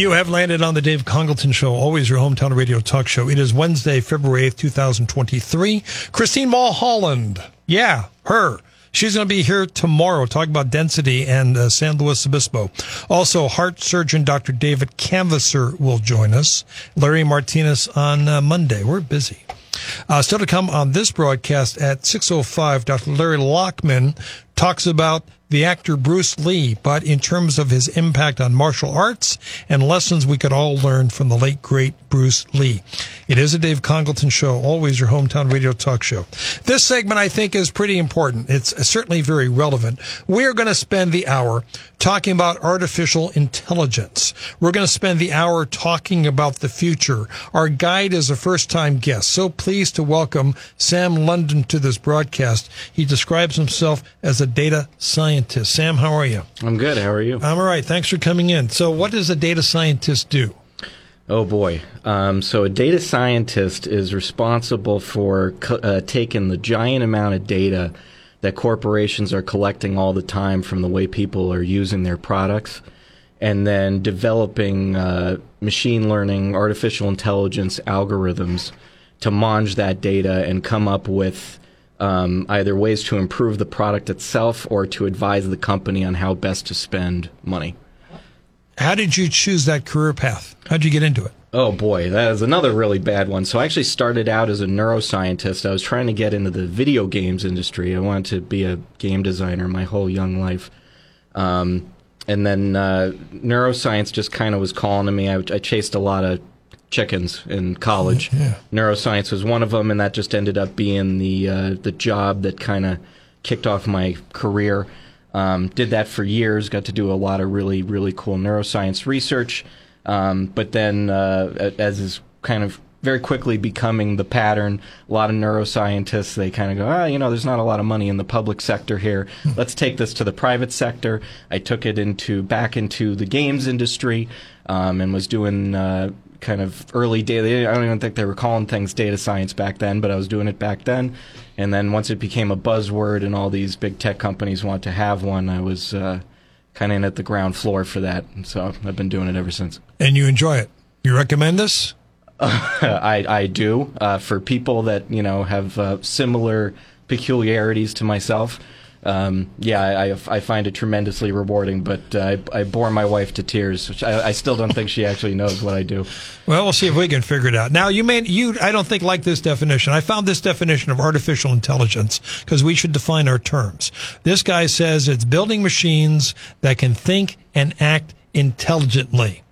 You have landed on the Dave Congleton Show, always your hometown radio talk show. It is Wednesday, February 8th, 2023. Christine Mulholland. Yeah, her. She's going to be here tomorrow talking about density and uh, San Luis Obispo. Also, heart surgeon Dr. David Canvasser will join us. Larry Martinez on uh, Monday. We're busy. Uh, still to come on this broadcast at 6.05, Dr. Larry Lockman talks about the actor Bruce Lee, but in terms of his impact on martial arts and lessons we could all learn from the late, great Bruce Lee. It is a Dave Congleton show, always your hometown radio talk show. This segment, I think, is pretty important. It's certainly very relevant. We're going to spend the hour talking about artificial intelligence. We're going to spend the hour talking about the future. Our guide is a first time guest. So pleased to welcome Sam London to this broadcast. He describes himself as a data scientist. Sam, how are you? I'm good. How are you? I'm all right. Thanks for coming in. So, what does a data scientist do? Oh boy. Um, so a data scientist is responsible for co- uh, taking the giant amount of data that corporations are collecting all the time from the way people are using their products, and then developing uh, machine learning, artificial intelligence algorithms to mange that data and come up with um, either ways to improve the product itself or to advise the company on how best to spend money. How did you choose that career path? How'd you get into it? Oh boy, that is another really bad one. So I actually started out as a neuroscientist. I was trying to get into the video games industry. I wanted to be a game designer my whole young life. Um, and then uh, neuroscience just kind of was calling to me. I, I chased a lot of chickens in college. Yeah. Neuroscience was one of them, and that just ended up being the uh, the job that kind of kicked off my career. Um, did that for years. Got to do a lot of really really cool neuroscience research. Um, but then, uh, as is kind of very quickly becoming the pattern, a lot of neuroscientists they kind of go, ah, you know, there's not a lot of money in the public sector here. Let's take this to the private sector. I took it into back into the games industry, um, and was doing. Uh, kind of early data. I don't even think they were calling things data science back then, but I was doing it back then. And then once it became a buzzword and all these big tech companies want to have one, I was uh, kind of in at the ground floor for that. And so I've been doing it ever since. And you enjoy it. You recommend this? I, I do. Uh, for people that, you know, have uh, similar peculiarities to myself, um, yeah, I, I find it tremendously rewarding, but uh, I, I bore my wife to tears. Which I, I still don't think she actually knows what I do. Well, we'll see if we can figure it out. Now, you may you I don't think like this definition. I found this definition of artificial intelligence because we should define our terms. This guy says it's building machines that can think and act intelligently.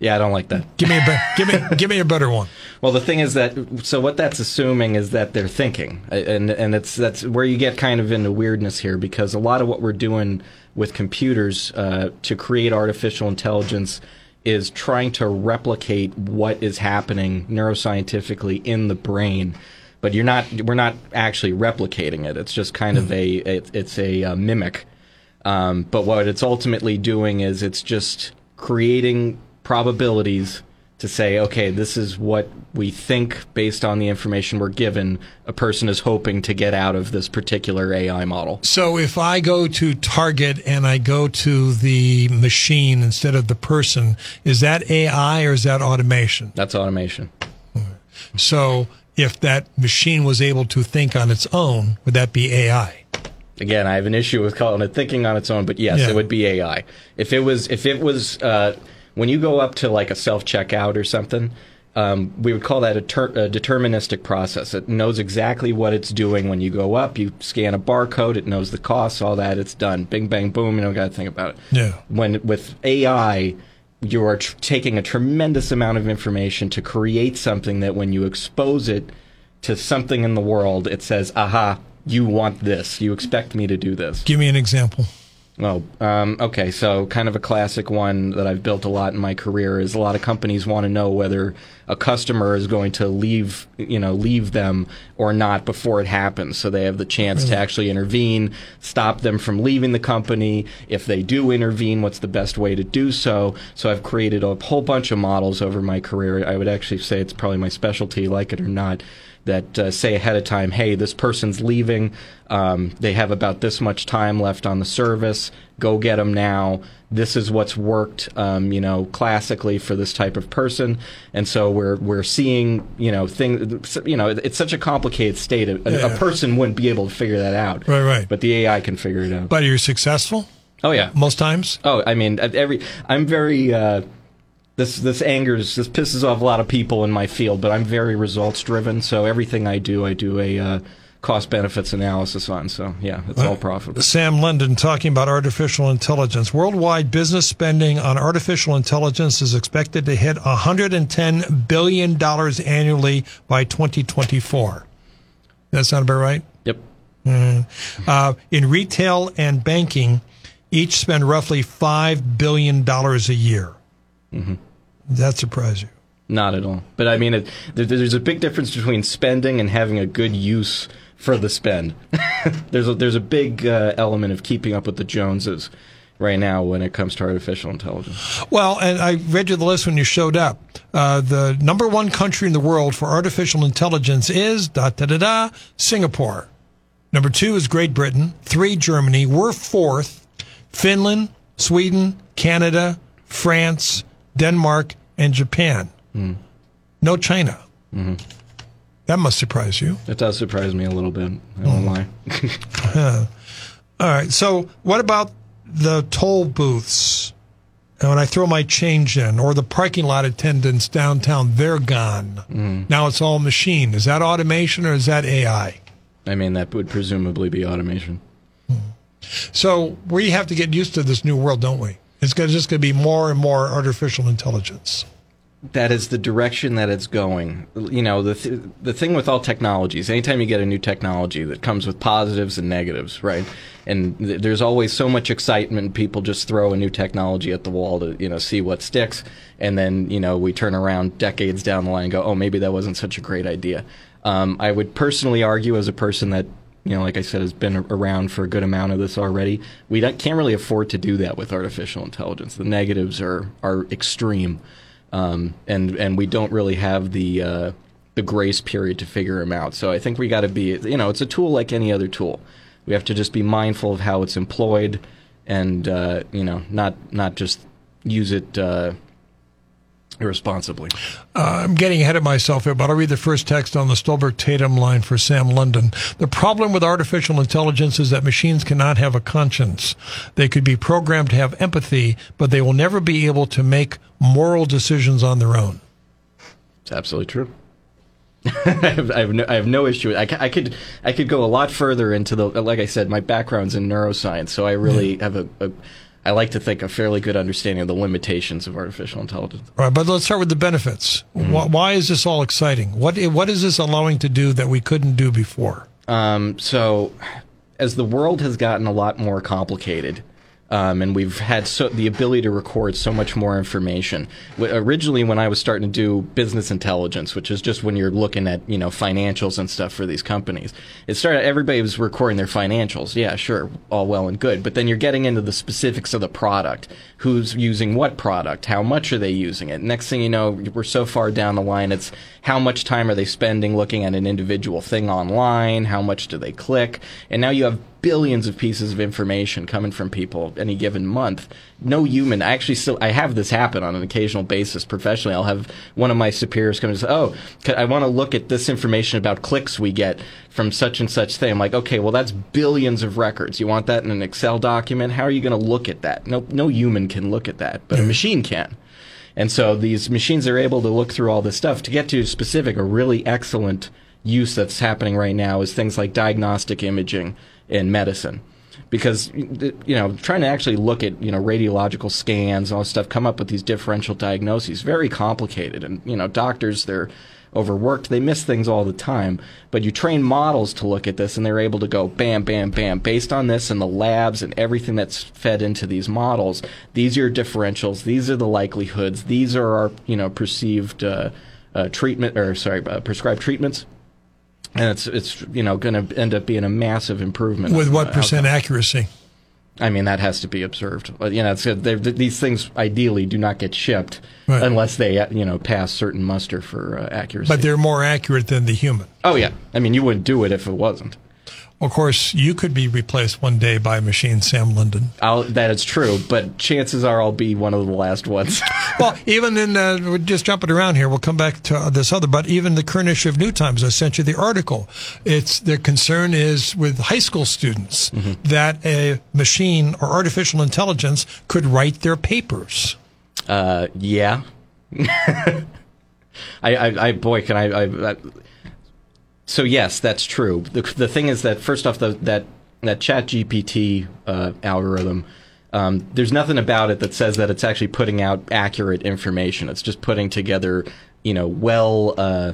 Yeah, I don't like that. Give me a be- give me give me a better one. Well, the thing is that so what that's assuming is that they're thinking, and and it's that's where you get kind of into weirdness here because a lot of what we're doing with computers uh, to create artificial intelligence is trying to replicate what is happening neuroscientifically in the brain. But you're not we're not actually replicating it. It's just kind of a it, it's a uh, mimic. Um, but what it's ultimately doing is it's just creating probabilities to say, okay, this is what we think based on the information we're given, a person is hoping to get out of this particular AI model. So if I go to Target and I go to the machine instead of the person, is that AI or is that automation? That's automation. So if that machine was able to think on its own, would that be AI? Again, I have an issue with calling it thinking on its own, but yes, Yeah. it would be AI. If it was, if it was, uh, when you go up to like a self checkout or something, um, we would call that a, ter- a deterministic process. It knows exactly what it's doing when you go up. You scan a barcode, it knows the costs, all that. It's done. Bing, bang, boom. You don't got to think about it. Yeah. When with AI, you are tr- taking a tremendous amount of information to create something that when you expose it to something in the world, it says, "Aha, you want this. You expect me to do this. Give me an example. Oh, um, okay. So, kind of a classic one that I've built a lot in my career is a lot of companies want to know whether a customer is going to leave, you know, leave them or not before it happens. So they have the chance to actually intervene, stop them from leaving the company. If they do intervene, what's the best way to do so? So I've created a whole bunch of models over my career. I would actually say it's probably my specialty, like it or not that uh, say ahead of time, hey, this person's leaving. Um, they have about this much time left on the service. Go get them now. This is what's worked, um, you know, classically for this type of person, and so we're we're seeing, you know, things. You know, it's such a complicated state. A, a person wouldn't be able to figure that out. Right, right. But the AI can figure it out. But you're successful oh yeah. most times. Oh, I mean, every I'm very uh, this this angers this pisses off a lot of people in my field, but I'm very results driven. So everything I do, I do a uh, cost benefits analysis on. So yeah, it's all profitable. Sam London talking about artificial intelligence. Worldwide business spending on artificial intelligence is expected to hit $110 billion annually by 2024. That sound about right? Yep. Uh, in retail and banking, each spend roughly $5 billion a year. Mm-hmm. That surprise you? Not at all. But I mean, it, there, there's a big difference between spending and having a good use for the spend. there's a, there's a big uh, element of keeping up with the Joneses right now when it comes to artificial intelligence. Well, and I read you the list when you showed up. Uh, the number one country in the world for artificial intelligence is da da da da Singapore. Number two is Great Britain. Three Germany. We're fourth. Finland, Sweden, Canada, France, Denmark, and Japan. No China. That must surprise you. It does surprise me a little bit. I won't hmm. lie. All right. So, what about the toll booths? And when I throw my change in, or the parking lot attendants downtown, they're gone. Hmm. Now it's all machine. Is that automation or is that AI? I mean, that would presumably be automation. Hmm. So we have to get used to this new world, don't we? It's gonna- just going to be more and more artificial intelligence. that is the direction that it's going. You know, the th- the thing with all technologies, anytime you get a new technology that comes with positives and negatives, right? And th- there's always so much excitement. People just throw a new technology at the wall to you know see what sticks, and then you know we turn around decades down the line and go, oh, maybe that wasn't such a great idea. Um, I would personally argue, as a person that you know, like I said, has been around for a good amount of this already. We can't really afford to do that with artificial intelligence. The negatives are are extreme, um, and and we don't really have the uh, the grace period to figure them out. So I think we got to be, you know, it's a tool like any other tool. We have to just be mindful of how it's employed, and uh, you know, not not just use it uh, irresponsibly. Uh, I'm getting ahead of myself here, but I'll read the first text on the Stolberg Tatum line for Sam London. The problem with artificial intelligence is that machines cannot have a conscience. They could be programmed to have empathy, but they will never be able to make moral decisions on their own. It's absolutely true. I, have, I, have no, I have no issue. I, I could I could go a lot further into the like I said, my background's in neuroscience, so I really have a, a I like to think a fairly good understanding of the limitations of artificial intelligence. All right, but let's start with the benefits. Why, why is this all exciting? What what is this allowing to do that we couldn't do before? Um, so, as the world has gotten a lot more complicated, um, and we've had so, the ability to record so much more information. W- originally, when I was starting to do business intelligence, which is just when you're looking at you know financials and stuff for these companies, it started. Everybody was recording their financials. Yeah, sure, all well and good. But then you're getting into the specifics of the product. Who's using what product? How much are they using it? Next thing you know, we're so far down the line. It's how much time are they spending looking at an individual thing online? How much do they click? And now you have billions of pieces of information coming from people any given month. No human. I actually still I have this happen on an occasional basis professionally. I'll have one of my superiors come and say, "Oh, I want to look at this information about clicks we get from such and such thing." I'm like, "Okay, well that's billions of records. You want that in an Excel document? How are you going to look at that? No no human can look at that, but a machine can." And so these machines are able to look through all this stuff to get to specific, a really excellent use that's happening right now is things like diagnostic imaging in medicine. Because you know, trying to actually look at you know radiological scans all this stuff, come up with these differential diagnoses, very complicated. And you know, doctors they're overworked. They miss things all the time. But you train models to look at this, and they're able to go bam, bam, bam, based on this and the labs and everything that's fed into these models. These are your differentials. These are the likelihoods. These are our you know perceived uh, uh, treatment or sorry uh, prescribed treatments. And it's it's you know going to end up being a massive improvement With what percent outcome. accuracy? I mean, that has to be observed. You know, it's, these things ideally do not get shipped Right. unless they, you know, pass certain muster for uh, accuracy. But they're more accurate than the human. oh yeah, I mean, you wouldn't do it if it wasn't. Of course, you could be replaced one day by a machine, Sam London. I'll, that is true, but chances are I'll be one of the last ones. Well, even in uh, we're just jumping around here, we'll come back to uh, this other. But even the current issue of New Times, I sent you the article. It's the concern is with high school students that a machine or artificial intelligence could write their papers. uh, yeah. I, I, I, boy, can I, I, I. So yes, that's true. The, the thing is that first off, the, that that Chat GPT uh, algorithm. Um, there's nothing about it that says that it's actually putting out accurate information. It's just putting together, you know, well, uh,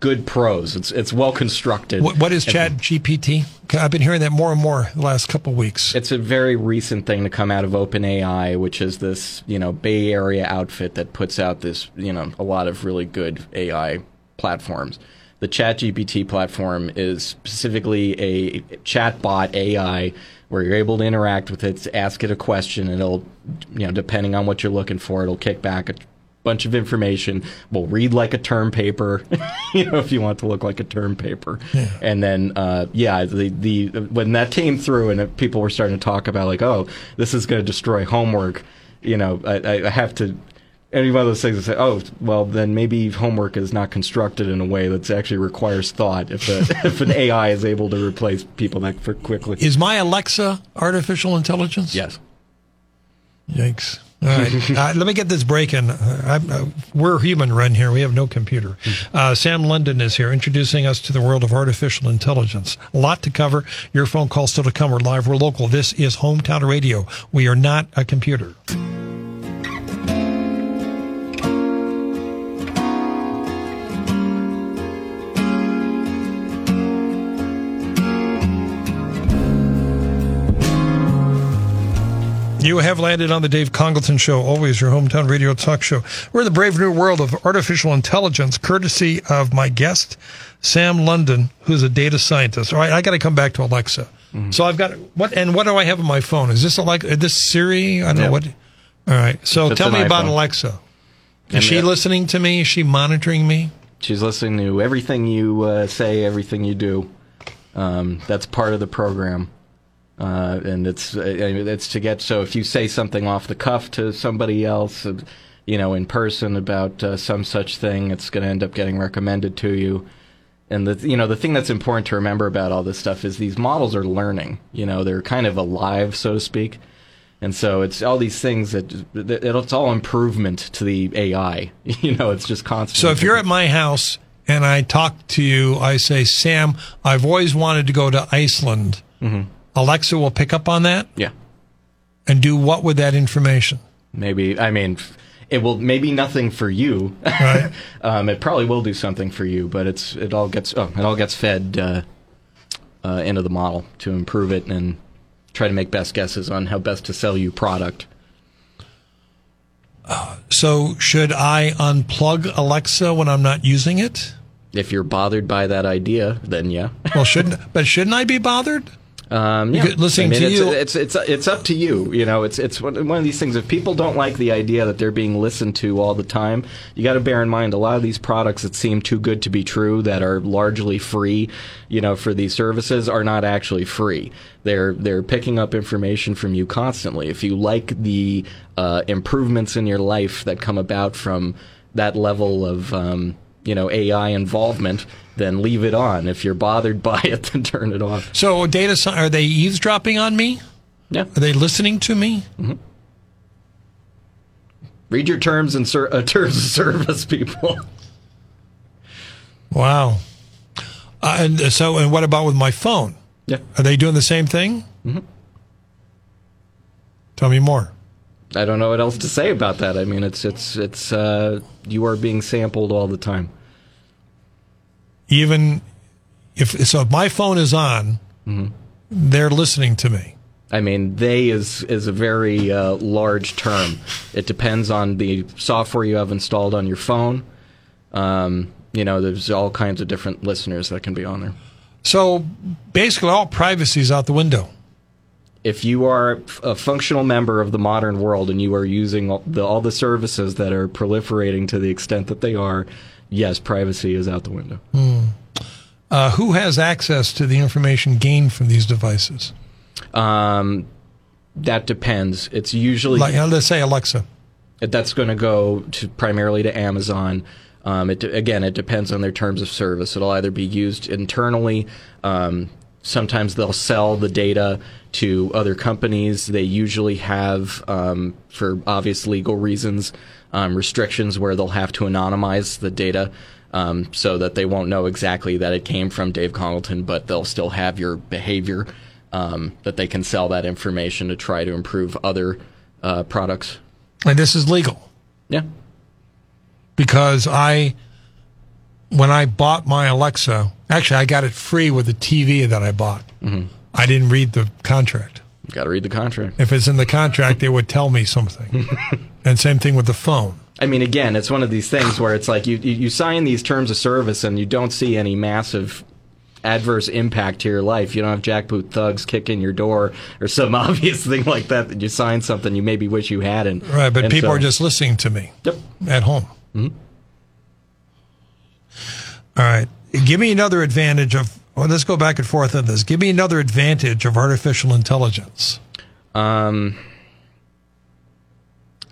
good prose. It's it's well constructed. What, what is Chat GPT? I've been hearing that more and more the last couple of weeks. It's a very recent thing to come out of OpenAI, which is this, you know, Bay Area outfit that puts out this, you know, a lot of really good AI platforms. The ChatGPT platform is specifically a chatbot AI where you're able to interact with it, ask it a question, and it'll, you know, depending on what you're looking for, it'll kick back a bunch of information. Will read like a term paper, you know, if you want to look like a term paper. And then, uh, yeah, the the when that came through and people were starting to talk about like, oh, this is going to destroy homework. You know, I, I have to. Any one of those things that say, oh, well, then maybe homework is not constructed in a way that actually requires thought. If a, if an AI is able to replace people that quickly. Is my Alexa artificial intelligence? yes. Yikes. All right. uh, let me get this break in. Uh, uh, we're human run here. We have no computer. Uh, Sam London is here introducing us to the world of artificial intelligence. A lot to cover. Your phone call still to come. We're live. We're local. This is Hometown Radio. We are not a computer. You have landed on the Dave Congleton Show, always your hometown radio talk show. We're in the brave new world of artificial intelligence, courtesy of my guest, Sam London, who's a data scientist. All right, I got to come back to Alexa. So I've got what and what do I have on my phone? Is this like this Siri? I don't know what. All right, so It's tell me about. Alexa. Is And she listening to me? Is she monitoring me? She's listening to everything you uh, say, everything you do. Um, that's part of the program, uh, and it's uh, it's to get so if you say something off the cuff to somebody else, uh, you know, in person about uh, some such thing, it's going to end up getting recommended to you. And the you know the thing that's important to remember about all this stuff is these models are learning. You know, they're kind of alive, so to speak. And so it's all these things that that- it's all improvement to the AI. You know, it's just constant. So if you're at my house and I talk to you, I say, Sam, I've always wanted to go to Iceland. Alexa will pick up on that yeah, and do what with that information? maybe I mean it will maybe nothing for you. Right. um, it probably will do something for you, but it's it all gets oh, it all gets fed uh, uh, into the model to improve it and try to make best guesses on how best to sell you product. So should I unplug Alexa when I'm not using it? If you're bothered by that idea, then yeah. Well, shouldn't but shouldn't I be bothered? Um, yeah. Listening I mean, to it's, you- it's it's it's up to you. You know, it's it's one one of these things. If people don't like the idea that they're being listened to all the time, you got to bear in mind a lot of these products that seem too good to be true, that are largely free, you know, for these services, are not actually free. They're they're picking up information from you constantly. If you like the uh, improvements in your life that come about from that level of um, you know AI involvement, then leave it on. If you're bothered by it, then turn it off. So data are they eavesdropping on me? Yeah. Are they listening to me? Read your terms and ser- uh, terms of service, people. Wow. Uh, and so and what about with my phone? Yeah. Are they doing the same thing? Mm-hmm. Tell me more. I don't know what else to say about that. I mean, it's it's it's uh, you are being sampled all the time. Even if so, if my phone is on, they're listening to me. I mean, they is is a very uh, large term. It depends on the software you have installed on your phone. Um, you know, there's all kinds of different listeners that can be on there. So basically, all privacy is out the window. If you are a functional member of the modern world and you are using all the, all the services that are proliferating to the extent that they are, yes, privacy is out the window. Uh, who has access to the information gained from these devices? Um, that depends. It's usually Like, uh, let's say Alexa. that's going to go to primarily to Amazon. Um, it, again, it depends on their terms of service. It'll either be used internally. Um, sometimes they'll sell the data to other companies. They usually have, um, for obvious legal reasons, um, restrictions where they'll have to anonymize the data. Um, so that they won't know exactly that it came from Dave Congleton, but they'll still have your behavior um, that they can sell that information to try to improve other uh, products. And this is legal Yeah. because I, when I bought my Alexa, actually, I got it free with the TV that I bought. Mm-hmm. I didn't read the contract. Got to read the contract. If it's in the contract, it would tell me something. and same thing with the phone. I mean, again, it's one of these things where it's like you, you, sign these terms of service and you don't see any massive adverse impact to your life. You don't have jackboot thugs kicking your door or some obvious thing like that that you sign something you maybe wish you hadn't. Right, but And people so- are just listening to me Yep. at home. Mm-hmm. All right. Give me another advantage of, well, let's go back and forth on this. Give me another advantage of artificial intelligence. Um,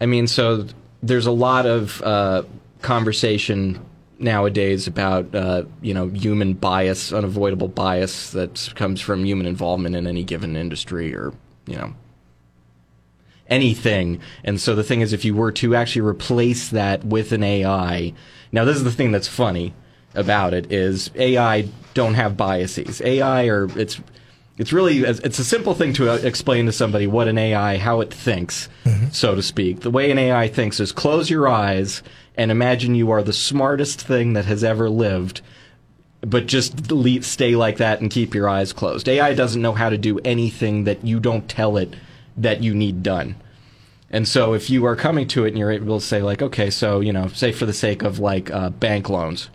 I mean, so there's a lot of uh, conversation nowadays about uh, you know human bias, unavoidable bias that comes from human involvement in any given industry or you know anything. And so the thing is, if you were to actually replace that with an AI, now this is the thing that's funny about it is AI don't have biases. AI or it's it's really it's a simple thing to uh, explain to somebody what an AI how it thinks, so to speak. The way an AI thinks is close your eyes and imagine you are the smartest thing that has ever lived but just le- stay like that and keep your eyes closed. AI doesn't know how to do anything that you don't tell it that you need done. And so if you are coming to it and you're able to say like, okay, so, you know, say for the sake of like uh, bank loans,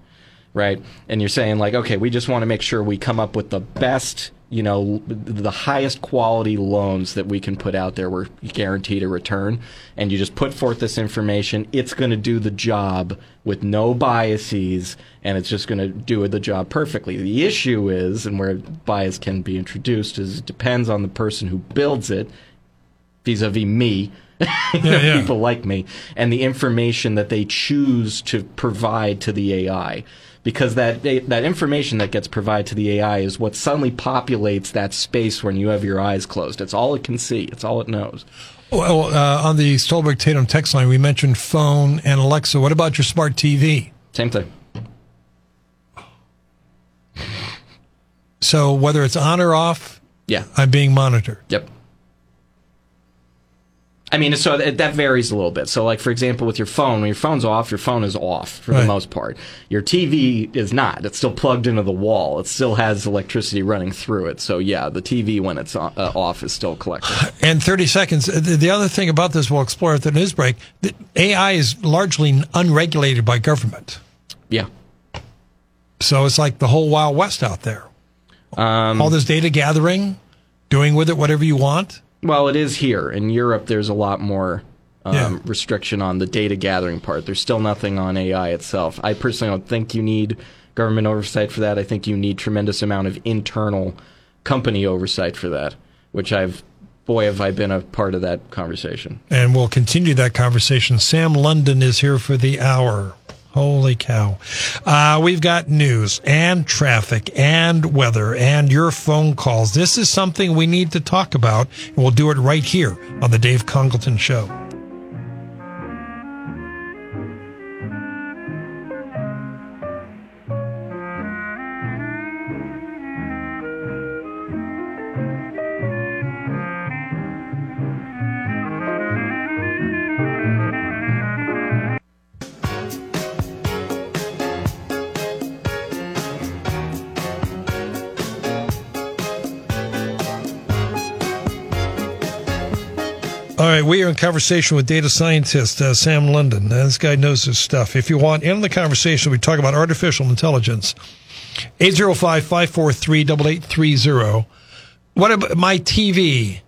right? And you're saying like, okay, we just want to make sure we come up with the best, you know, the highest quality loans that we can put out there. We're guaranteed a return. And you just put forth this information. It's going to do the job with no biases and it's just going to do the job perfectly. The issue is, and where bias can be introduced, is it depends on the person who builds it vis-a-vis me you know, yeah. people like me and the information that they choose to provide to the AI because that that information that gets provided to the AI is what suddenly populates that space when you have your eyes closed. It's all it can see. It's all it knows. Well, uh, on the Stolberg Tatum text line, we mentioned phone and Alexa. What about your smart TV? Same thing. So whether it's on or off, Yeah. I'm being monitored. Yep. I mean, so that, that varies a little bit. So, like for example, with your phone, when your phone's off, your phone is off for Right. the most part. Your TV is not. It's still plugged into the wall. It still has electricity running through it. So, yeah, the TV when it's on, uh, off is still collecting. And 30 seconds. uh, The the other thing about this, we'll explore at the news break. The AI is largely unregulated by government. yeah. So it's like the whole Wild West out there. Um, All this data gathering, doing with it whatever you want. Well, it is here. In Europe, there's a lot more um, Yeah. restriction on the data gathering part. There's still nothing on AI itself. I personally don't think you need government oversight for that. I think you need tremendous amount of internal company oversight for that, which I've, boy, have I been a part of that conversation. And we'll continue that conversation. Sam London is here for the hour. Holy cow. Uh, we've got news and traffic and weather and your phone calls. This is something we need to talk about, and we'll do it right here on The Dave Congleton Show. All right, we are in conversation with data scientist uh, Sam London. Uh, this guy knows his stuff. If you want in the conversation, we talk about artificial intelligence. 805-543-8830. What about my TV?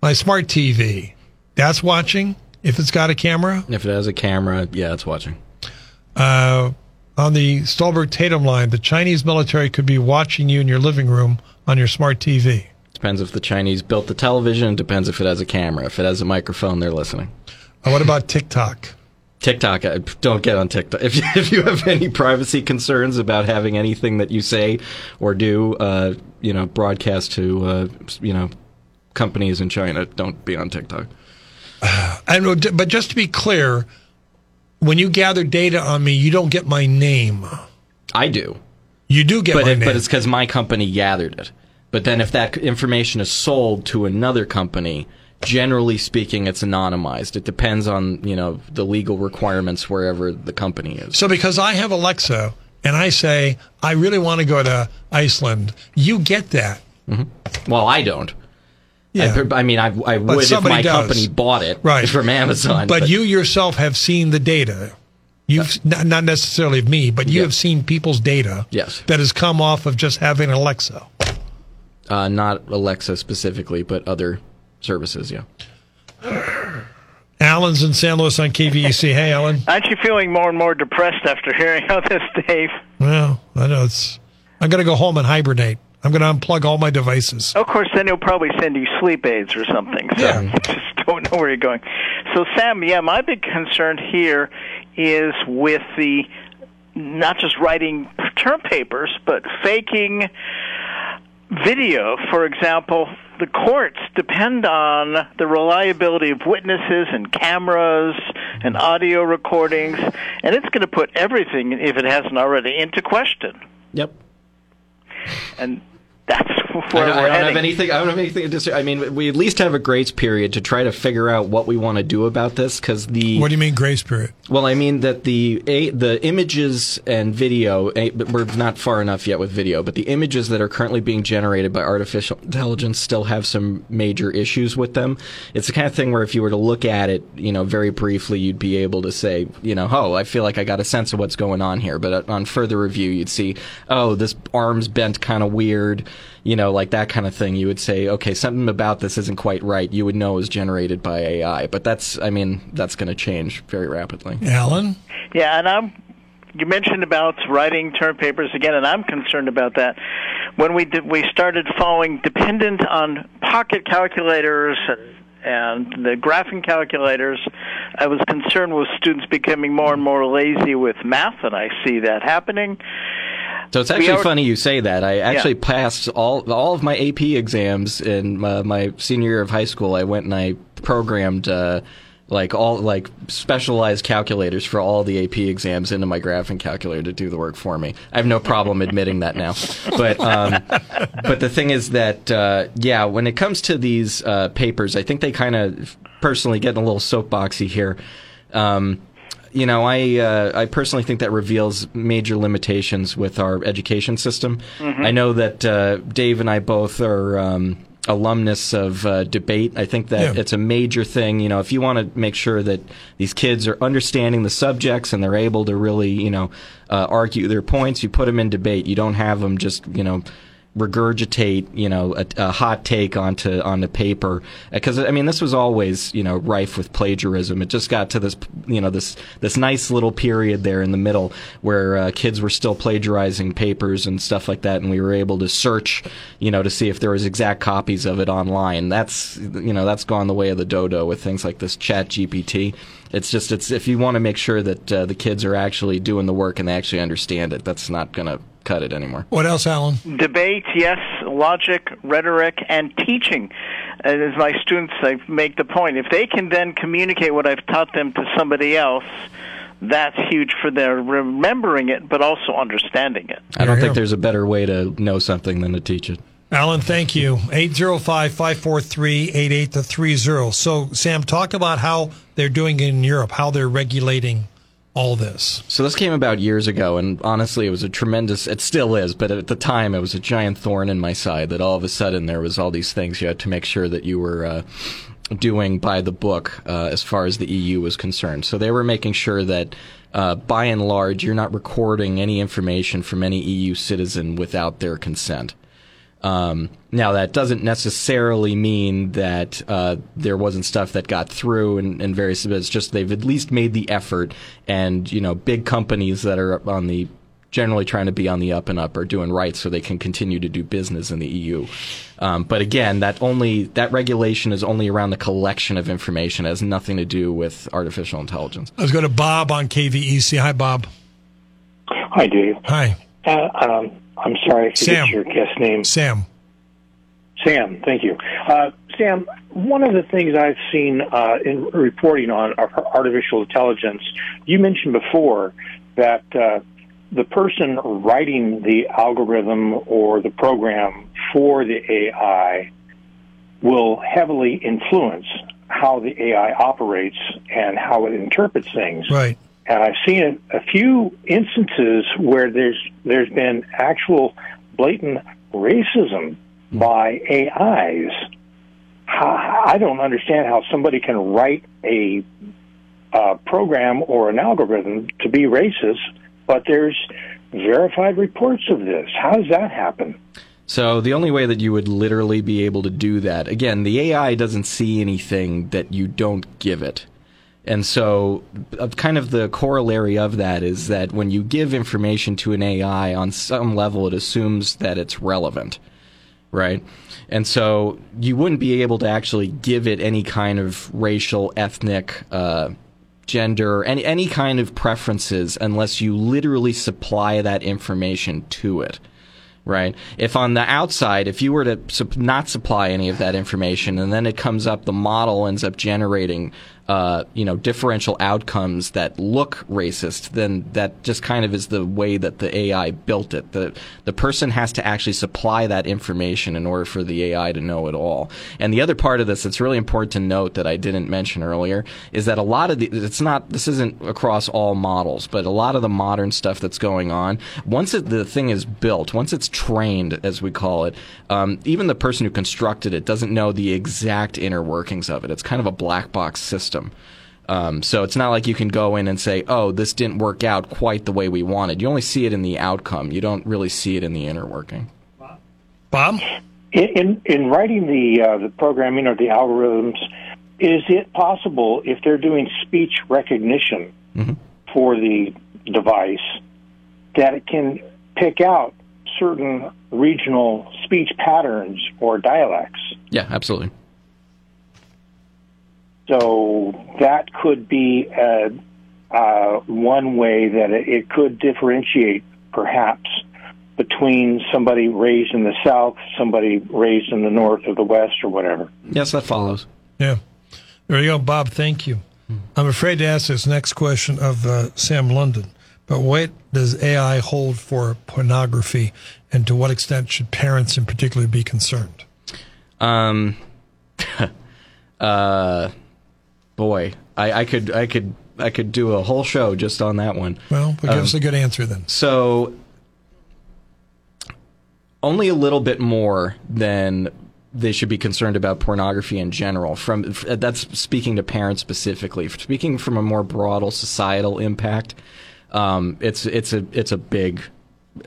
My smart TV. That's watching if it's got a camera. If it has a camera, yeah, it's watching. Uh, on the Stolberg Tatum line, the Chinese military could be watching you in your living room on your smart TV. Depends if the Chinese built the television. Depends if it has a camera. If it has a microphone, they're listening. Uh, what about TikTok? TikTok, I- don't get on TikTok. If you, if you have any privacy concerns about having anything that you say or do, uh, you know, broadcast to, uh, you know, companies in China, don't be on TikTok. And but just to be clear, when you gather data on me, you don't get my name. I do, You do get but my it, name. but it's because my company gathered it. But then if that information is sold to another company, generally speaking, it's anonymized. It depends on you know the legal requirements wherever the company is. so because I have Alexa and I say I really want to go to Iceland, you get that. Mm-hmm. Well, I don't. Yeah. I, I mean, I, I would if my does. company bought it Right. from Amazon. but, you yourself have seen the data. You've not, not necessarily of me, but you Yeah. have seen people's data. Yes. that has come off of just having Alexa. Uh, not Alexa specifically, but other services. Yeah. Alan's in San Luis on KVEC. Hey, Alan. Aren't you feeling more and more depressed after hearing all this, Dave? Well, I know it's. I'm going to go home and hibernate. I'm going to unplug all my devices. Of course, then he'll probably send you sleep aids or something. So Yeah. just don't know where you're going. So, Sam, yeah, my big concern here is with the not just writing term papers, but faking video. For example, the courts depend on the reliability of witnesses and cameras and audio recordings, and it's going to put everything, if it hasn't already, into question. Yep. And that's where I don't, we're I don't heading. have anything. I don't have anything to disagree. I mean, we at least have a grace period to try to figure out what we want to do about this because the What do you mean grace period? Well, I mean that the a, the images and video but we're not far enough yet with video, but the images that are currently being generated by artificial intelligence still have some major issues with them. It's the kind of thing where if you were to look at it, you know, very briefly, you'd be able to say, you know, oh, I feel like I got a sense of what's going on here. But uh, on further review, you'd see, oh, this arm's bent kind of weird. You know, like that kind of thing. You would say, okay, something about this isn't quite right. You would know it was generated by AI. But that's, I mean, that's going to change very rapidly. Alan? Yeah, and I'm. You mentioned about writing term papers again, and I'm concerned about that. When we did, we started falling dependent on pocket calculators and and the graphing calculators, I was concerned with students becoming more and more lazy with math, and I see that happening. So it's actually funny you say that. I actually passed all all of my AP exams in my, my senior year of high school. I went and I programmed uh, like all like specialized calculators for all the AP exams into my graphing calculator to do the work for me. I have no problem admitting that now. But um, but the thing is that uh, yeah, when it comes to these uh, papers, I think they kind of personally getting a little soapboxy here. Um, you know, I uh, I personally think that reveals major limitations with our education system. I know that uh, Dave and I both are um, alumnus of uh, debate. I think that Yeah. it's a major thing. You know, if you want to make sure that these kids are understanding the subjects and they're able to really, you know, uh, argue their points, you put them in debate. You don't have them just, you know regurgitate, you know, a, a hot take onto onto paper. Because I mean, this was always, you know, rife with plagiarism. It just got to this, you know, this this nice little period there in the middle where uh, kids were still plagiarizing papers and stuff like that, and we were able to search, you know, to see if there was exact copies of it online. That's, you know, that's gone the way of the dodo with things like this Chat GPT. It's just, it's if you want to make sure that uh, the kids are actually doing the work and they actually understand it, that's not going to cut it anymore. What else, Alan? Debate, yes. Logic, rhetoric, and teaching. And as my students, I make the point: if they can then communicate what I've taught them to somebody else, that's huge for their remembering it, but also understanding it. I don't Here, think here. there's a better way to know something than to teach it. Alan, thank you. 805 543 8830. So, Sam, talk about how they're doing it in Europe, how they're regulating all this. So this came about years ago, and honestly, it was a tremendous. It still is, but at the time, it was a giant thorn in my side. That all of a sudden there was all these things you had to make sure that you were. Uh, doing by the book uh, as far as the EU was concerned. So they were making sure that. Uh, by and large, you're not recording any information from any EU citizen without their consent. Um, now, that doesn't necessarily mean that uh, there wasn't stuff that got through and, and various. It's just they've at least made the effort, and you know, big companies that are on the generally trying to be on the up and up are doing right so they can continue to do business in the EU. Um, but again, that only that regulation is only around the collection of information. It has nothing to do with artificial intelligence. Let's go to Bob on KVEC. Hi, Bob. Hi, Dave. Hi, Uh, um, I'm sorry, I forget your guest name. Sam. Sam, thank you. Uh, Sam, one of the things I've seen uh, in reporting on artificial intelligence, you mentioned before that uh, the person writing the algorithm or the program for the AI will heavily influence how the AI operates and how it interprets things. Right. And I've seen a, a few instances where there's there's been actual blatant racism by AIs. How, I don't understand how somebody can write a uh, program or an algorithm to be racist, but there's verified reports of this. How does that happen? So the only way that you would literally be able to do that, again, the AI doesn't see anything that you don't give it. And so, uh, kind of the corollary of that is that when you give information to an AI, on some level, it assumes that it's relevant, right? And so, you wouldn't be able to actually give it any kind of racial, ethnic, uh, gender, any any kind of preferences unless you literally supply that information to it right? If on the outside, if you were to sup- not supply any of that information, and then it comes up, the model ends up generating, uh, you know, differential outcomes that look racist, then that just kind of is the way that the AI built it. The the person has to actually supply that information in order for the AI to know it all. And the other part of this that's really important to note that I didn't mention earlier is that a lot of the it's not this isn't across all models, but a lot of the modern stuff that's going on once it, the thing is built, once it's trained, as we call it, um, even the person who constructed it doesn't know the exact inner workings of it. It's kind of a black box system. Um, so it's not like you can go in and say, "Oh, this didn't work out quite the way we wanted." You only see it in the outcome. You don't really see it in the inner working. Bob? In in, in writing the uh, the programming or the algorithms, is it possible if they're doing speech recognition for the device that it can pick out certain regional speech patterns or dialects? Yeah, absolutely. So that could be uh, uh, one way that it, it could differentiate, perhaps, between somebody raised in the South, somebody raised in the North or the West or whatever. Yes, that follows. Yeah. There you go, Bob. Thank you. I'm afraid to ask this next question of uh, Sam London, but what does AI hold for pornography, and to what extent should parents in particular be concerned? Um, uh, boy, I, I could, I could, I could do a whole show just on that one. Well, but give us a good answer then. So, only a little bit more than they should be concerned about pornography in general. From that's speaking to parents specifically. Speaking from a more broad societal impact, um, it's it's a it's a big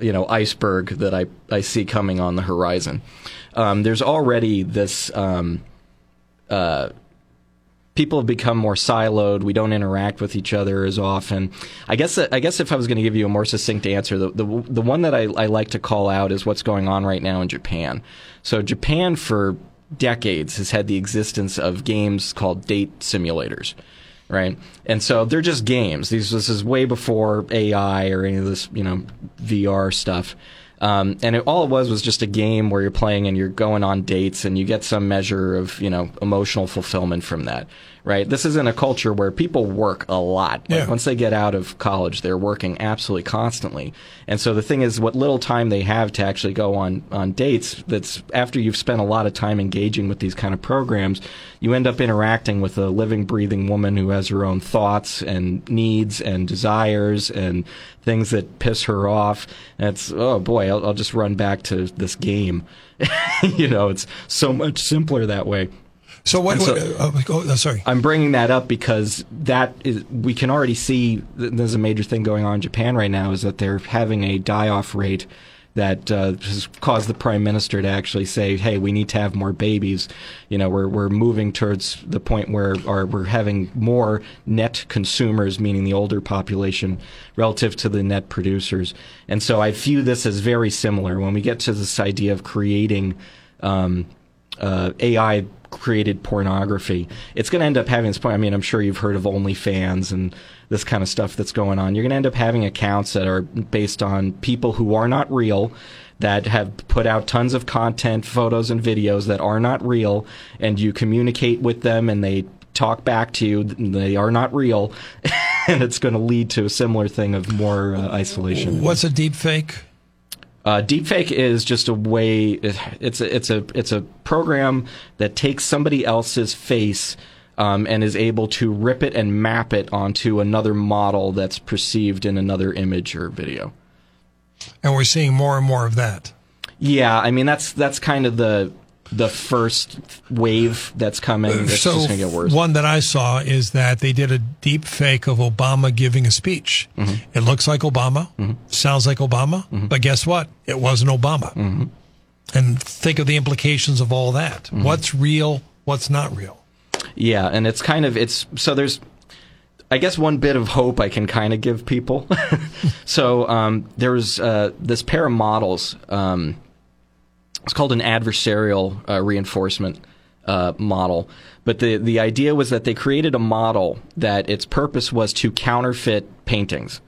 you know iceberg that I I see coming on the horizon. Um, there's already this. Um, uh, people have become more siloed. We don't interact with each other as often. I guess I guess if I was going to give you a more succinct answer, the the, the one that I, I like to call out is what's going on right now in Japan. So Japan for decades has had the existence of games called date simulators. Right, and so they're just games. These this is way before AI or any of this, you know, VR stuff. Um, and it, all it was was just a game where you're playing and you're going on dates and you get some measure of you know emotional fulfillment from that. Right. This is in a culture where people work a lot. Like Yeah. Once they get out of college, they're working absolutely constantly. And so the thing is, what little time they have to actually go on on dates, that's after you've spent a lot of time engaging with these kind of programs, you end up interacting with a living, breathing woman who has her own thoughts and needs and desires and things that piss her off. And it's oh boy, I'll, I'll just run back to this game. you know, it's so much simpler that way. So what? So- what uh, oh, sorry. I'm bringing that up because that is we can already see th- there's a major thing going on in Japan right now is that they're having a die-off rate that uh, has caused the prime minister to actually say, "Hey, we need to have more babies." You know, we're we're moving towards the point where or we're having more net consumers, meaning the older population, relative to the net producers. And so I view this as very similar when we get to this idea of creating. Um, uh, AI created pornography. It's going to end up having this point. I mean, I'm sure you've heard of OnlyFans and this kind of stuff that's going on. You're going to end up having accounts that are based on people who are not real. That have put out tons of content, photos, and videos that are not real, and you communicate with them and they talk back to you. They are not real, and it's going to lead to a similar thing of more uh, isolation. What's a deep fake? Uh, deepfake is just a way. It's a, it's a it's a program that takes somebody else's face um, and is able to rip it and map it onto another model that's perceived in another image or video. And we're seeing more and more of that. Yeah, I mean that's that's kind of the the first wave that's coming. It's so just gonna get worse. one that I saw is that they did a deep fake of Obama giving a speech. Mm-hmm. It looks like Obama, sounds like Obama, but guess what? It wasn't Obama. Mm-hmm. And think of the implications of all that. What's real? What's not real? Yeah, and it's kind of it's so there's I guess one bit of hope I can kind of give people. so um, there was uh, this pair of models. Um, it's called an adversarial uh, reinforcement uh, model, but the the idea was that they created a model that its purpose was to counterfeit paintings.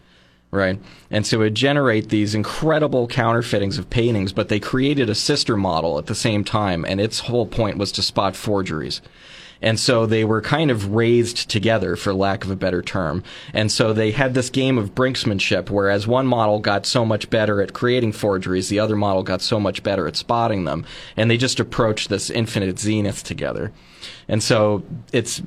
Right. And so it would generate these incredible counterfeitings of paintings, but they created a sister model at the same time, and its whole point was to spot forgeries. And so they were kind of raised together, for lack of a better term. And so they had this game of brinksmanship, whereas one model got so much better at creating forgeries, the other model got so much better at spotting them. And they just approached this infinite zenith together. And so it's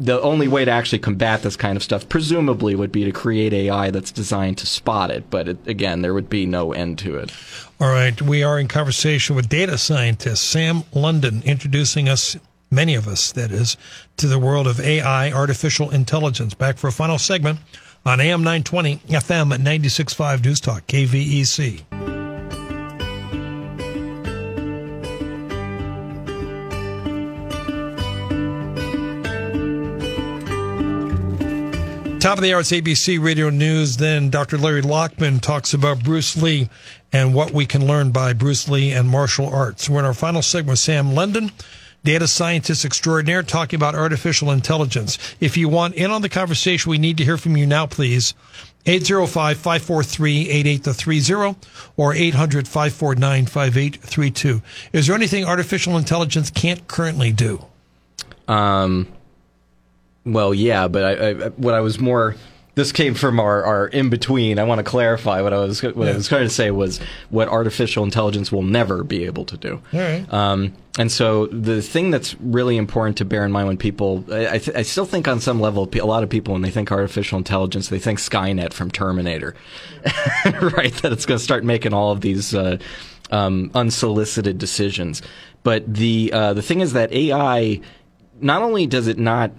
the only way to actually combat this kind of stuff, presumably, would be to create AI that's designed to spot it. But it, again, there would be no end to it. All right, we are in conversation with data scientist Sam London, introducing us, many of us, that is, to the world of AI, artificial intelligence. Back for a final segment on AM 920, FM at 96.5 News Talk, KVEC. Top of the hour, it's ABC Radio News. Then Dr. Larry Lockman talks about Bruce Lee and what we can learn by Bruce Lee and martial arts. We're in our final segment with Sam London, data scientist extraordinaire, talking about artificial intelligence. If you want in on the conversation, we need to hear from you now, please. 805-543-8830 or 800-549-5832. Is there anything artificial intelligence can't currently do? Um, well, yeah, but I, I, what I was more. This came from our, our in between. I want to clarify what I was what I was trying to say was what artificial intelligence will never be able to do. Right. Um, and so the thing that's really important to bear in mind when people, I, I, th- I still think on some level, a lot of people when they think artificial intelligence, they think Skynet from Terminator, right? That it's going to start making all of these uh, um, unsolicited decisions. But the uh, the thing is that AI, not only does it not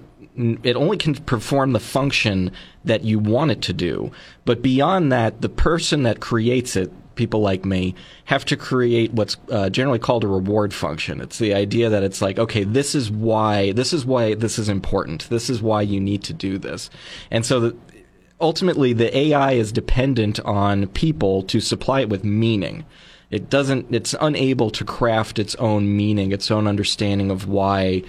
it only can perform the function that you want it to do. But beyond that, the person that creates it, people like me, have to create what's uh, generally called a reward function. It's the idea that it's like, okay, this is why this is why this is important. This is why you need to do this. And so the, ultimately, the AI is dependent on people to supply it with meaning. It doesn't. It's unable to craft its own meaning, its own understanding of why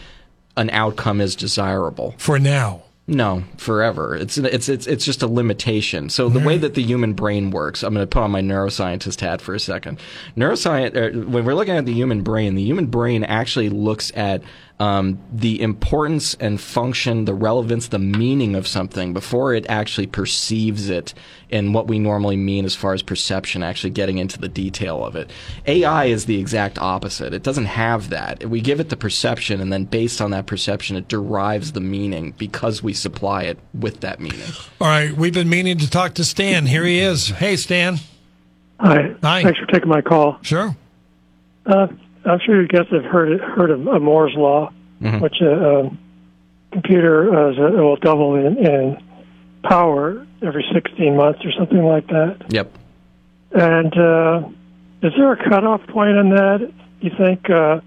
an outcome is desirable. For now. No, forever. It's it's it's it's just a limitation. So the way that the human brain works, I'm going to put on my neuroscientist hat for a second. Neuroscience, er, when we're looking at the human brain, the human brain actually looks at um, the importance and function, the relevance, the meaning of something before it actually perceives it in what we normally mean as far as perception, actually getting into the detail of it. AI is the exact opposite. It doesn't have that. We give it the perception, and then based on that perception, it derives the meaning because we supply it with that meaning. All right, we've been meaning to talk to Stan. Here he is. Hey, Stan. Hi. Hi. Thanks for taking my call. Sure. Uh, I'm sure you guys have heard heard of uh, Moore's law. which a, a computer uh, is a, will double in, in power every 16 months or something like that. Yep. And uh, is there a cutoff point on that? You think? Uh,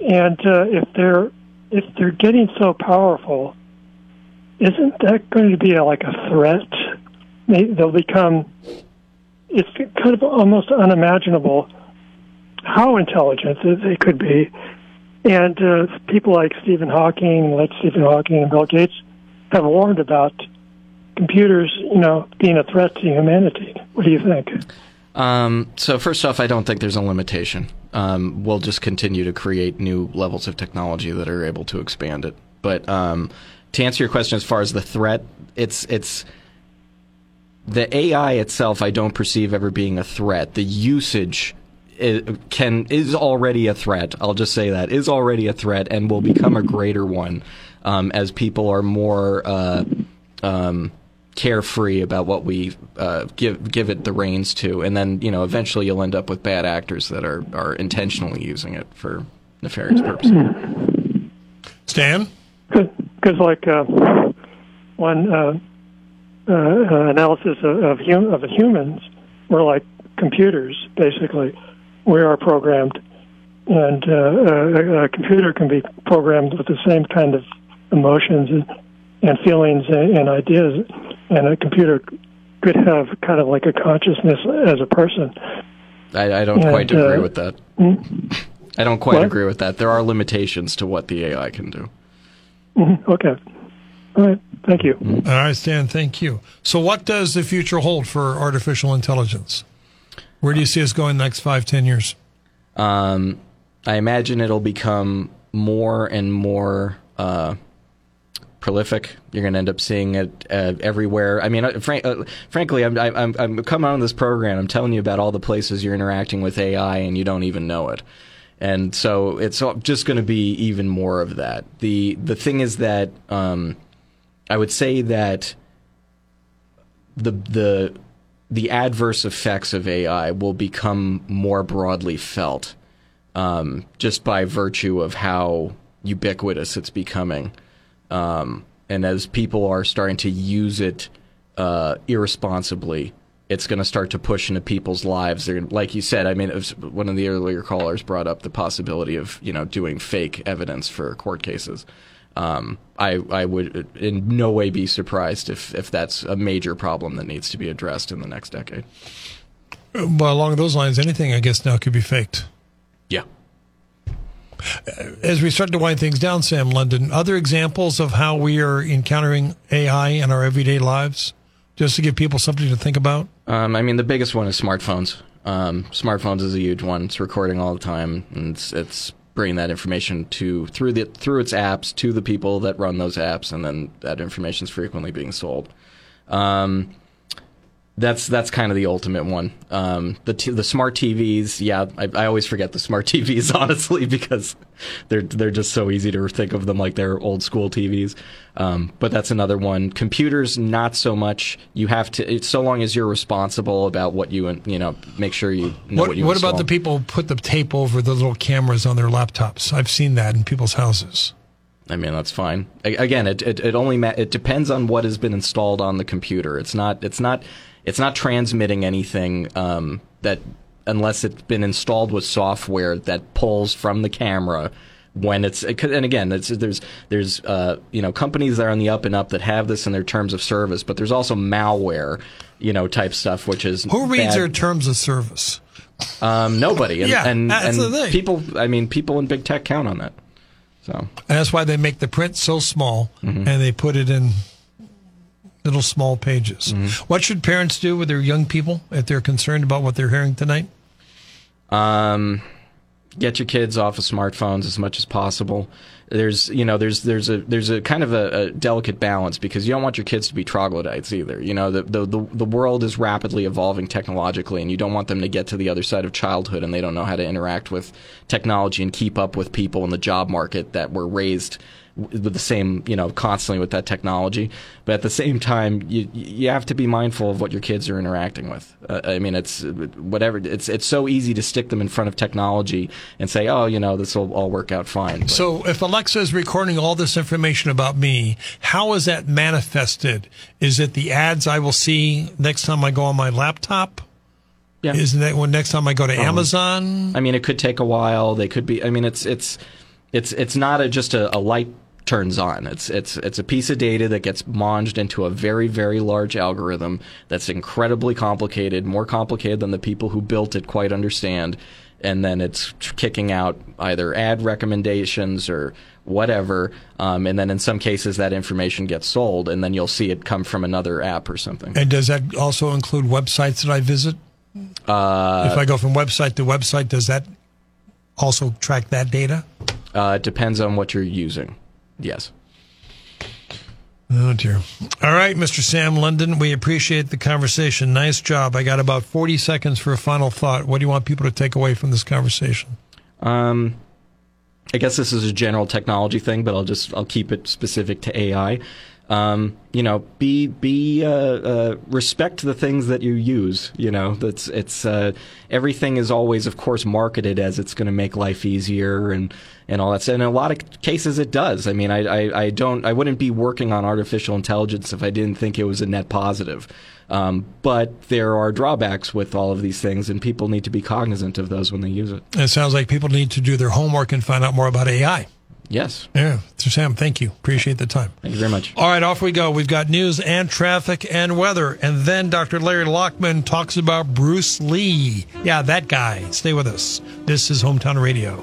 and uh, if they're if they're getting so powerful, isn't that going to be a, like a threat? They, they'll become. It's kind of almost unimaginable how intelligent they could be, and uh, people like Stephen Hawking, like Stephen Hawking and Bill Gates, have warned about computers, you know, being a threat to humanity. What do you think? Um, so first off, I don't think there's a limitation. Um, we'll just continue to create new levels of technology that are able to expand it. But um, to answer your question, as far as the threat, it's it's the AI itself. I don't perceive ever being a threat. The usage i can is already a threat. I'll just say that is already a threat and will become a greater one um, as people are more. Uh, um, carefree about what we uh, give give it the reins to, and then you know eventually you'll end up with bad actors that are are intentionally using it for nefarious purposes. Stan? Because like uh, one uh, uh, analysis of of, hum- of the humans, we're like computers basically. We are programmed, and uh, a, a computer can be programmed with the same kind of emotions and, and feelings and, and ideas, and a computer could have kind of like a consciousness as a person. I, I don't And, quite agree uh, with that. Hmm? I don't quite What? agree with that. There are limitations to what the AI can do. Mhm. Okay. All right. Thank you. All right, Stan, thank you. So, what does the future hold for artificial intelligence? Where do you see us going the next five, ten years? Um, I imagine it'll become more and more uh, prolific. You're going to end up seeing it uh, everywhere. I mean, uh, uh, frankly, I'm, I'm I'm coming on this program. I'm telling you about all the places you're interacting with AI, and you don't even know it. And so it's just going to be even more of that. the The thing is that um, I would say that the the the adverse effects of AI will become more broadly felt um, just by virtue of how ubiquitous it's becoming. Um, and as people are starting to use it uh, irresponsibly, it's going to start to push into people's lives. They're, like you said, I mean, one of the earlier callers brought up the possibility of you know doing fake evidence for court cases. Um, I I would in no way be surprised if if that's a major problem that needs to be addressed in the next decade. Well, along those lines, anything I guess now could be faked. Yeah. As we start to wind things down, Sam London, other examples of how we are encountering AI in our everyday lives, just to give people something to think about. Um, I mean, the biggest one is smartphones. Um, smartphones is a huge one. It's recording all the time, and it's, it's bringing that information to through the through its apps to the people that run those apps, and then that information is frequently being sold. Um, that's that's kind of the ultimate one. Um, the t- the smart TVs, yeah, I, I always forget the smart TVs honestly because they're they're just so easy to think of them like they're old school TVs. Um, but that's another one. Computers, not so much. You have to. It's so long as you're responsible about what you you know make sure you know what, What, you what about the people who put the tape over the little cameras on their laptops? I've seen that in people's houses. I mean, that's fine. Again, it, it, it only ma- it depends on what has been installed on the computer. It's not it's not it's not transmitting anything um, that unless it's been installed with software that pulls from the camera when it's and again it's, there's there's uh, you know companies that are on the up and up that have this in their terms of service, but there's also malware you know type stuff which is Who reads bad. their terms of service? um, nobody and Yeah, and, that's and the thing. people I mean people in big tech count on that so. And that's why they make the print so small Mm-hmm. and they put it in little small pages. Mm-hmm. What should parents do with their young people if they're concerned about what they're hearing tonight? Um, get your kids off of smartphones as much as possible. There's, you know, there's there's a there's a kind of a, a delicate balance because you don't want your kids to be troglodytes either. You know, the, the the the world is rapidly evolving technologically, and you don't want them to get to the other side of childhood and they don't know how to interact with technology and keep up with people in the job market that were raised with the same, you know, constantly with that technology. But at the same time, you you have to be mindful of what your kids are interacting with. Uh, I mean, it's whatever. It's it's so easy to stick them in front of technology and say, oh, you know, this will all work out fine. But- So if Alexa is recording all this information about me, how is that manifested? Is it the ads I will see next time I go on my laptop? Yeah. Isn't that when next time I go to Amazon? I mean, it could take a while. They could be. I mean, it's it's it's it's not a, just a, a light turns on. It's it's it's a piece of data that gets monged into a very very large algorithm that's incredibly complicated, more complicated than the people who built it quite understand. And then it's kicking out either ad recommendations or whatever. Um, and then in some cases, that information gets sold, and then you'll see it come from another app or something. And does that also include websites that I visit? Uh, if I go from website to website, does that also track that data? uh, it depends on what you're using. Yes. Oh dear. All right, Mr. Sam London, we appreciate the conversation. Nice job. I got about 40 seconds for a final thought. What do you want people to take away from this conversation? Um, I guess this is a general technology thing, but I'll just I'll keep it specific to AI. Um, you know, be be uh, uh, respect the things that you use. You know, that's it's uh, everything is always, of course, marketed as it's going to make life easier and and all that. in a lot of cases, it does. I mean, I, I I don't I wouldn't be working on artificial intelligence if I didn't think it was a net positive. Um, but there are drawbacks with all of these things, and people need to be cognizant of those when they use it. It sounds like people need to do their homework and find out more about AI. Yes. Yeah. So Sam, thank you. Appreciate the time. Thank you very much. All right, off we go. We've got news and traffic and weather. And then Dr. Larry Lockman talks about Bruce Lee. Yeah, that guy. Stay with us. This is Hometown Radio.